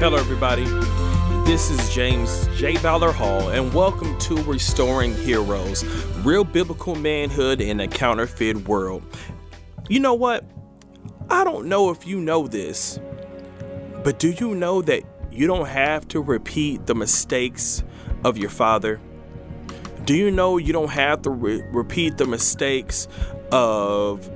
Hello, everybody. This is James J. Valor Hall, and welcome to Restoring Heroes Real Biblical Manhood in a Counterfeit World. You know what? I don't know if you know this, but do you know that you don't have to repeat the mistakes of your father? Do you know you don't have to re- repeat the mistakes of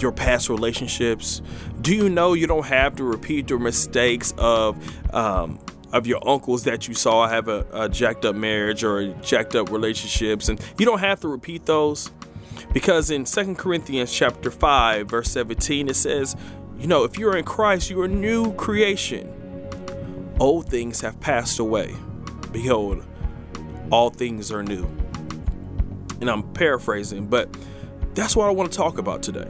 your past relationships? Do you know you don't have to repeat the mistakes of um, of your uncles that you saw have a, a jacked up marriage or jacked up relationships, and you don't have to repeat those? Because in Second Corinthians chapter 5, verse 17, it says, you know, if you're in Christ, you're a new creation. Old things have passed away. Behold, all things are new. And I'm paraphrasing, but that's what I want to talk about today.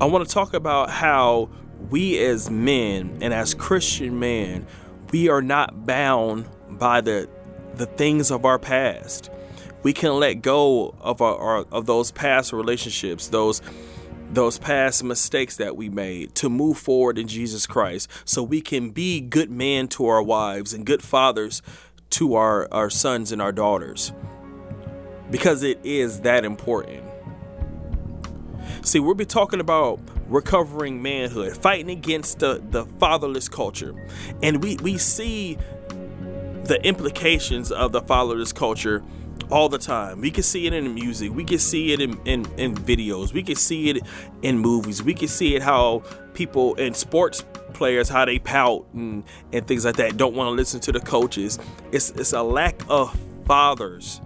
I want to talk about how we as men and as Christian men, we are not bound by the the things of our past. We can let go of our, our of those past relationships, those those past mistakes that we made to move forward in Jesus Christ so we can be good men to our wives and good fathers to our, our sons and our daughters. Because it is that important. See, we'll be talking about recovering manhood, fighting against the, the fatherless culture. And we, we see the implications of the fatherless culture all the time. We can see it in music, we can see it in, in, in videos, we can see it in movies, we can see it how people in sports players how they pout and, and things like that don't want to listen to the coaches. It's it's a lack of fathers.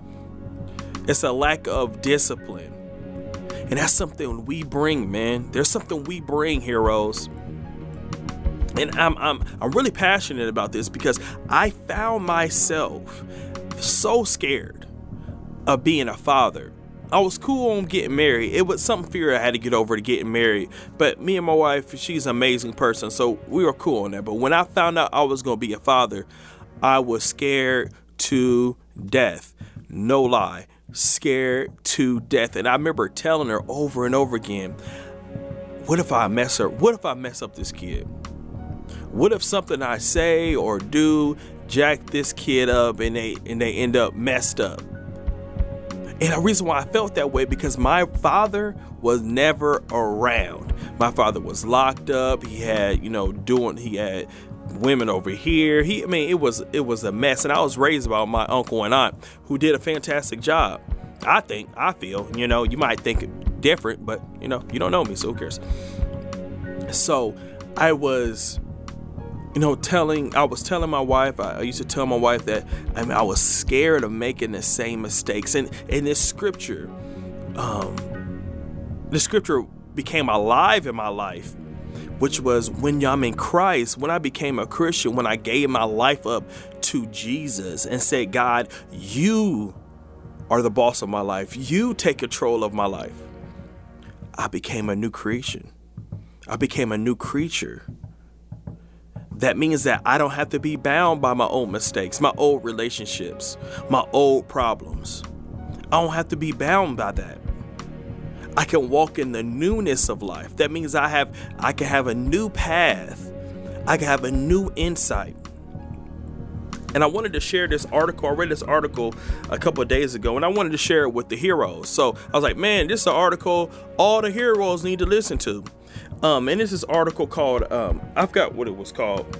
It's a lack of discipline. And that's something we bring, man. There's something we bring, heroes. And I'm I'm I'm really passionate about this because I found myself so scared of being a father. I was cool on getting married. It was some fear I had to get over to getting married. But me and my wife, she's an amazing person, so we were cool on that. But when I found out I was gonna be a father, I was scared to death. No lie scared to death. And I remember telling her over and over again, what if I mess her? What if I mess up this kid? What if something I say or do jack this kid up and they and they end up messed up? And the reason why I felt that way because my father was never around. My father was locked up. He had, you know, doing he had women over here. He, I mean, it was it was a mess, and I was raised by my uncle and aunt who did a fantastic job. I think, I feel, you know, you might think different, but you know, you don't know me, so who cares? So, I was, you know, telling, I was telling my wife, I, used to tell my wife that I mean, I was scared of making the same mistakes, and in this scripture, um, the scripture became alive in my life which was when I'm in Christ, when I became a Christian, when I gave my life up to Jesus and said, God, you are the boss of my life. You take control of my life. I became a new creation. I became a new creature. That means that I don't have to be bound by my old mistakes, my old relationships, my old problems. I don't have to be bound by that. I can walk in the newness of life. That means I have I can have a new path. I can have a new insight. And I wanted to share this article. I read this article a couple of days ago and I wanted to share it with the heroes. So I was like, man, this is an article all the heroes need to listen to. Um, and this is article called um, I forgot what it was called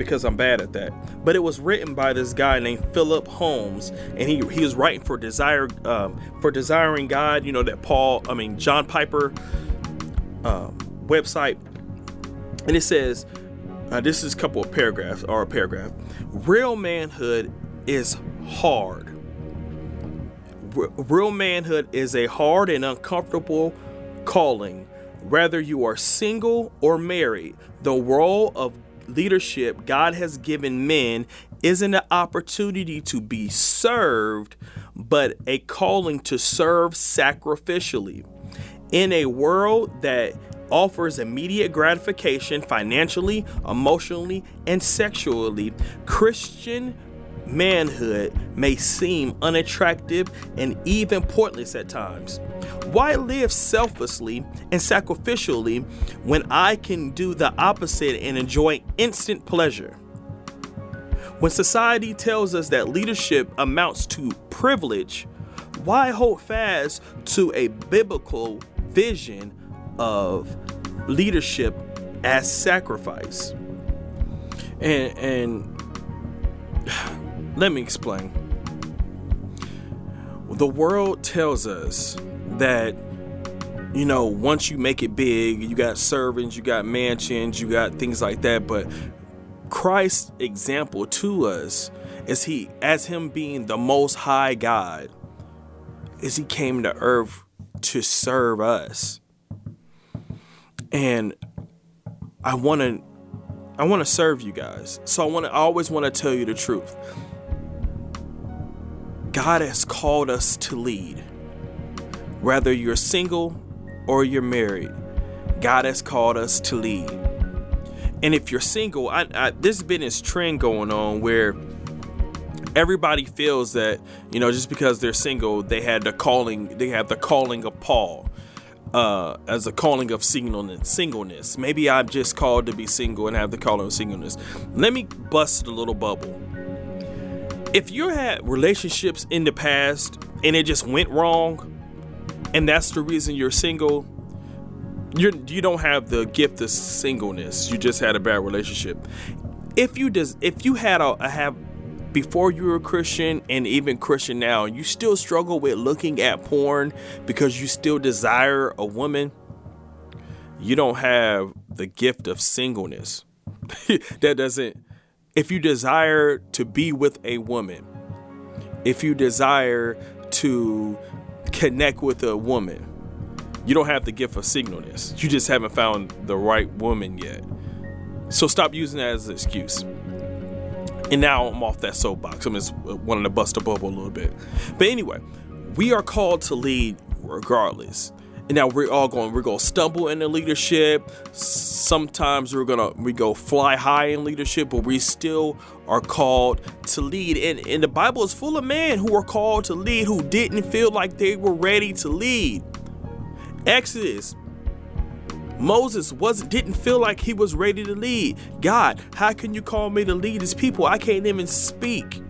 because I'm bad at that. But it was written by this guy named Philip Holmes, and he he was writing for Desire um, for Desiring God. You know that Paul, I mean John Piper um, website, and it says uh, this is a couple of paragraphs or a paragraph. Real manhood is hard. R- real manhood is a hard and uncomfortable calling. Whether you are single or married, the role of leadership God has given men isn't an opportunity to be served, but a calling to serve sacrificially. In a world that offers immediate gratification financially, emotionally, and sexually, Christian manhood may seem unattractive and even pointless at times. Why live selflessly and sacrificially when I can do the opposite and enjoy instant pleasure? When society tells us that leadership amounts to privilege, why hold fast to a biblical vision of leadership as sacrifice? And, and let me explain. The world tells us that you know, once you make it big, you got servants, you got mansions, you got things like that. But Christ's example to us is he, as him being the most high God, is he came to earth to serve us. And I want to I want to serve you guys. So I want to I always want to tell you the truth. God has called us to lead. Whether you're single or you're married, God has called us to lead. And if you're single, I, I, there's been this trend going on where everybody feels that you know just because they're single, they had the calling, they have the calling of Paul uh, as a calling of singleness. Singleness. Maybe I'm just called to be single and have the calling of singleness. Let me bust a little bubble. If you had relationships in the past and it just went wrong, and that's the reason you're single you're you don't have the gift of singleness you just had a bad relationship if you does if you had a, a have before you were a Christian and even Christian now, you still struggle with looking at porn because you still desire a woman, you don't have the gift of singleness. that doesn't, if you desire to be with a woman, if you desire to connect with a woman. You don't have the gift of singleness. You just haven't found the right woman yet. So stop using that as an excuse. And now I'm off that soapbox. I'm just wanting to bust a bubble a little bit. But anyway, we are called to lead regardless. And now we're all going, we're gonna stumble in the leadership. Sometimes we're gonna we go fly high in leadership, but we still are called to lead. And, and the Bible is full of men who are called to lead who didn't feel like they were ready to lead. Exodus. Moses wasn't didn't feel like he was ready to lead. God, how can you call me to lead his people? I can't even speak.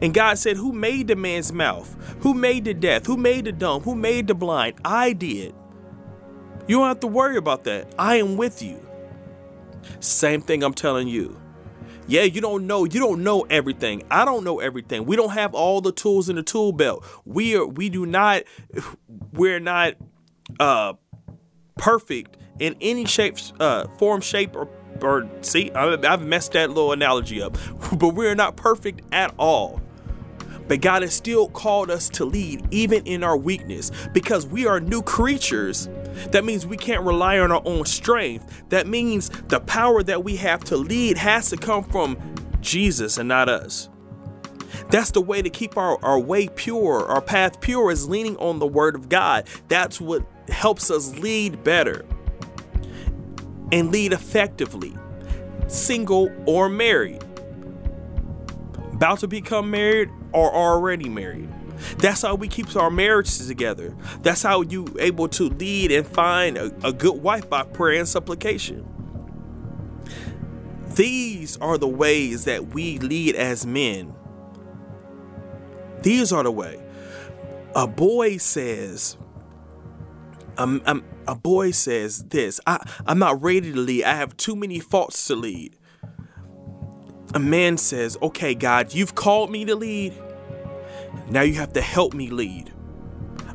And God said, Who made the man's mouth? Who made the deaf? Who made the dumb? Who made the blind? I did. You don't have to worry about that. I am with you. Same thing I'm telling you. Yeah, you don't know. You don't know everything. I don't know everything. We don't have all the tools in the tool belt. We are. We do not. We're not uh, perfect in any shape, uh, form, shape, or or see. I've messed that little analogy up. But we're not perfect at all. But God has still called us to lead even in our weakness because we are new creatures. That means we can't rely on our own strength. That means the power that we have to lead has to come from Jesus and not us. That's the way to keep our, our way pure, our path pure is leaning on the word of God. That's what helps us lead better and lead effectively, single or married. About to become married or already married. That's how we keep our marriages together. That's how you able to lead and find a, a good wife by prayer and supplication. These are the ways that we lead as men. These are the way. A boy says, a boy says this I, I'm not ready to lead. I have too many faults to lead a man says, Okay, God, you've called me to lead. Now you have to help me lead.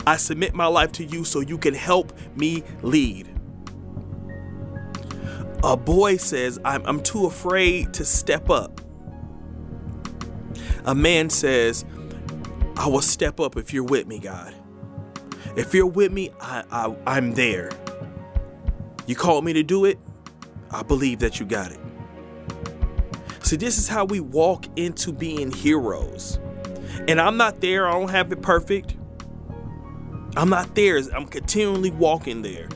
I submit my life to you so you can help me lead. A boy says, I'm, I'm too afraid to step up. A man says, I will step up if you're with me, God. If you're with me, I, I, I'm there. You called me to do it, I believe that you got it. See, this is how we walk into being heroes. And I'm not there, I don't have it perfect. I'm not there, I'm continually walking there.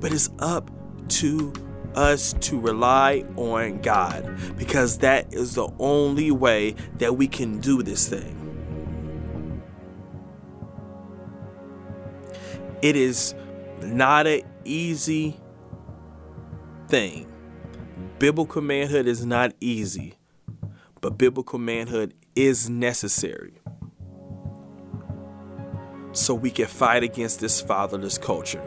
But it's up to us to rely on God because that is the only way that we can do this thing. It is not an easy thing. Biblical manhood is not easy, but biblical manhood is necessary so we can fight against this fatherless culture.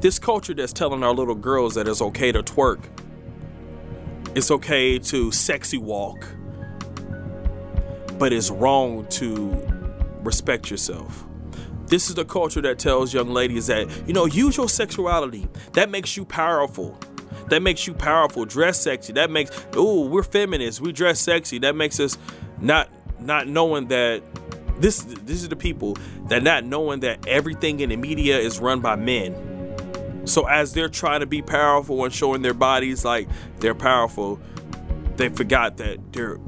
This culture that's telling our little girls that it's okay to twerk, it's okay to sexy walk, but it's wrong to respect yourself. This is the culture that tells young ladies that, you know, use your sexuality. That makes you powerful. That makes you powerful. Dress sexy. That makes, oh, we're feminists. We dress sexy. That makes us not not knowing that this this is the people that not knowing that everything in the media is run by men. So as they're trying to be powerful and showing their bodies like they're powerful, they forgot that they're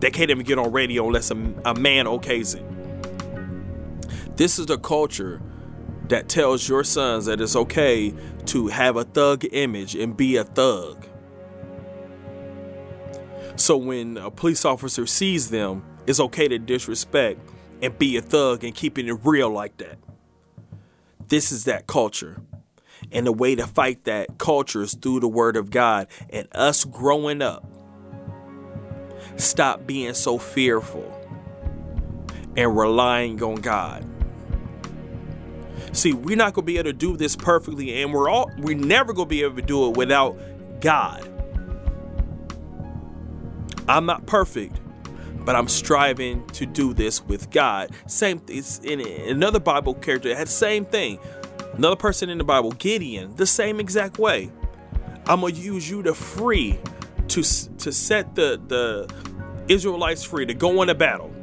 they can't even get on radio unless a, a man okays it. This is the culture that tells your sons that it's okay to have a thug image and be a thug. So when a police officer sees them, it's okay to disrespect and be a thug and keeping it real like that. This is that culture. And the way to fight that culture is through the word of God and us growing up. Stop being so fearful and relying on God. See, we're not gonna be able to do this perfectly, and we're all we're never gonna be able to do it without God. I'm not perfect, but I'm striving to do this with God. Same thing it's in another Bible character had same thing. Another person in the Bible, Gideon, the same exact way. I'm gonna use you to free to to set the the Israelites free to go into battle.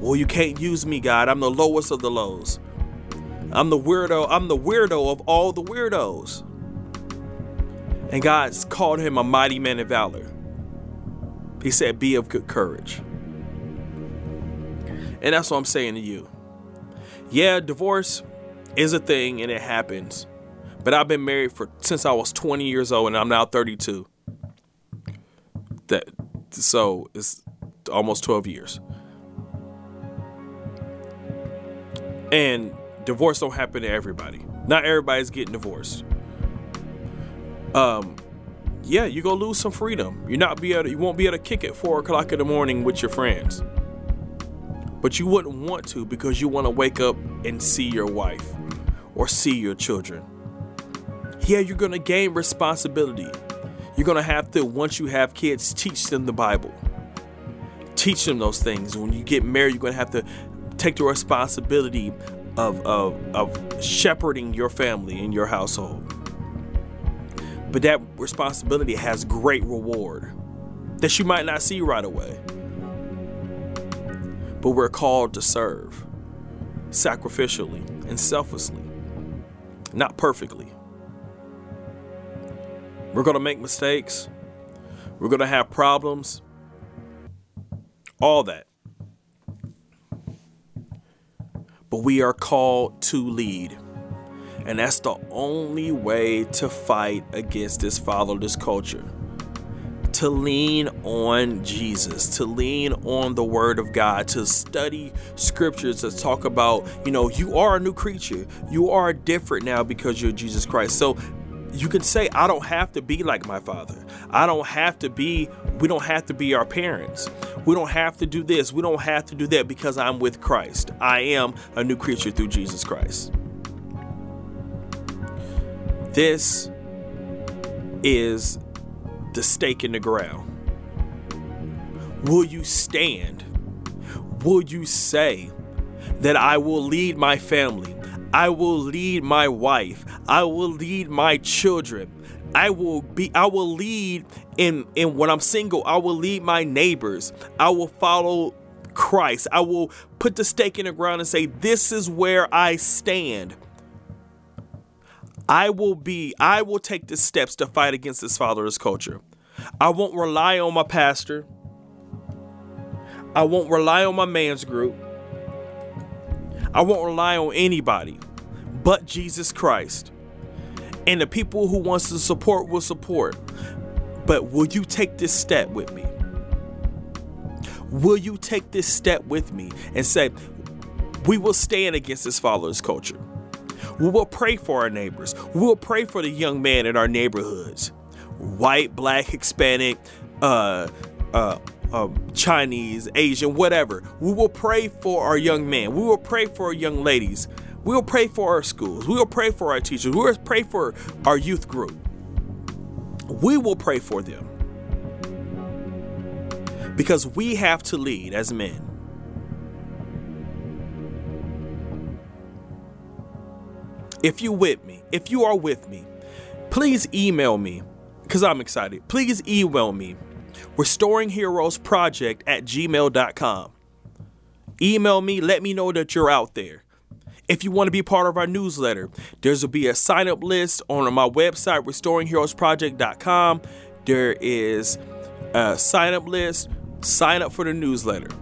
Well, you can't use me, God. I'm the lowest of the lows. I'm the weirdo. I'm the weirdo of all the weirdos. And God's called him a mighty man of valor. He said, Be of good courage. And that's what I'm saying to you. Yeah, divorce is a thing and it happens. But I've been married for since I was 20 years old and I'm now 32. That so it's almost 12 years. And divorce don't happen to everybody. Not everybody's getting divorced. Um, yeah, you go lose some freedom. You're not be able to, you won't be able to kick it four o'clock in the morning with your friends. But you wouldn't want to because you want to wake up and see your wife or see your children. Yeah, you're gonna gain responsibility. You're gonna have to, once you have kids, teach them the Bible. Teach them those things. When you get married, you're gonna have to take the responsibility of, of, of shepherding your family and your household. But that responsibility has great reward that you might not see right away. But we're called to serve sacrificially and selflessly, not perfectly. We're going to make mistakes. We're going to have problems. All that. but we are called to lead. And that's the only way to fight against this fatherless culture. To lean on Jesus, to lean on the Word of God, to study scriptures, to talk about, you know, you are a new creature. You are different now because you're Jesus Christ. So you can say, I don't have to be like my father. I don't have to be, we don't have to be our parents. We don't have to do this. We don't have to do that because I'm with Christ. I am a new creature through Jesus Christ. This is the stake in the ground. Will you stand? Will you say that I will lead my family? I will lead my wife. I will lead my children. I will be I will lead in in when I'm single. I will lead my neighbors. I will follow Christ. I will put the stake in the ground and say this is where I stand. I will be I will take the steps to fight against this fatherless culture. I won't rely on my pastor. I won't rely on my man's group. I won't rely on anybody but Jesus Christ. And the people who wants to support will support. But will you take this step with me? Will you take this step with me and say, we will stand against this followers culture? We will pray for our neighbors. We will pray for the young man in our neighborhoods white, black, Hispanic, uh, uh, uh, Chinese, Asian, whatever. We will pray for our young men. We will pray for our young ladies. We will pray for our schools. We will pray for our teachers. We will pray for our youth group. We will pray for them. Because we have to lead as men. If you with me, if you are with me, please email me because I'm excited. Please email me restoringheroesproject at gmail.com. Email me, let me know that you're out there. If you want to be part of our newsletter, there's will be a sign up list on my website, restoringheroesproject.com. There is a sign up list. Sign up for the newsletter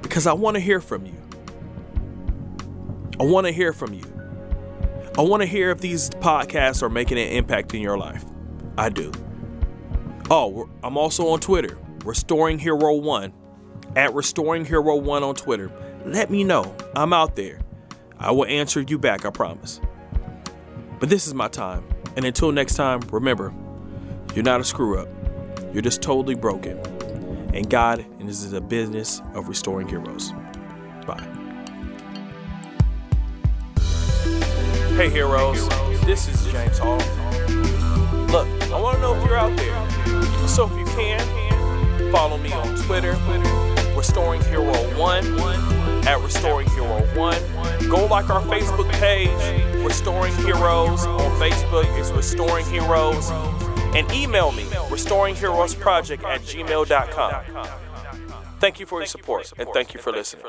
because I want to hear from you. I want to hear from you. I want to hear if these podcasts are making an impact in your life. I do. Oh, I'm also on Twitter, Restoring Hero One, at Restoring Hero One on Twitter. Let me know. I'm out there. I will answer you back, I promise. But this is my time. And until next time, remember, you're not a screw up. You're just totally broken. And God and this is a business of restoring heroes. Bye. Hey heroes, this is James Hall. Look, I want to know if you're out there. So if you can, follow me on Twitter, Restoring Hero 1 at Restoring Hero 1. Go like our Facebook page, Restoring Heroes on Facebook. is Restoring Heroes. And email me, restoringheroesproject at gmail.com. Thank you for your support and thank you for listening.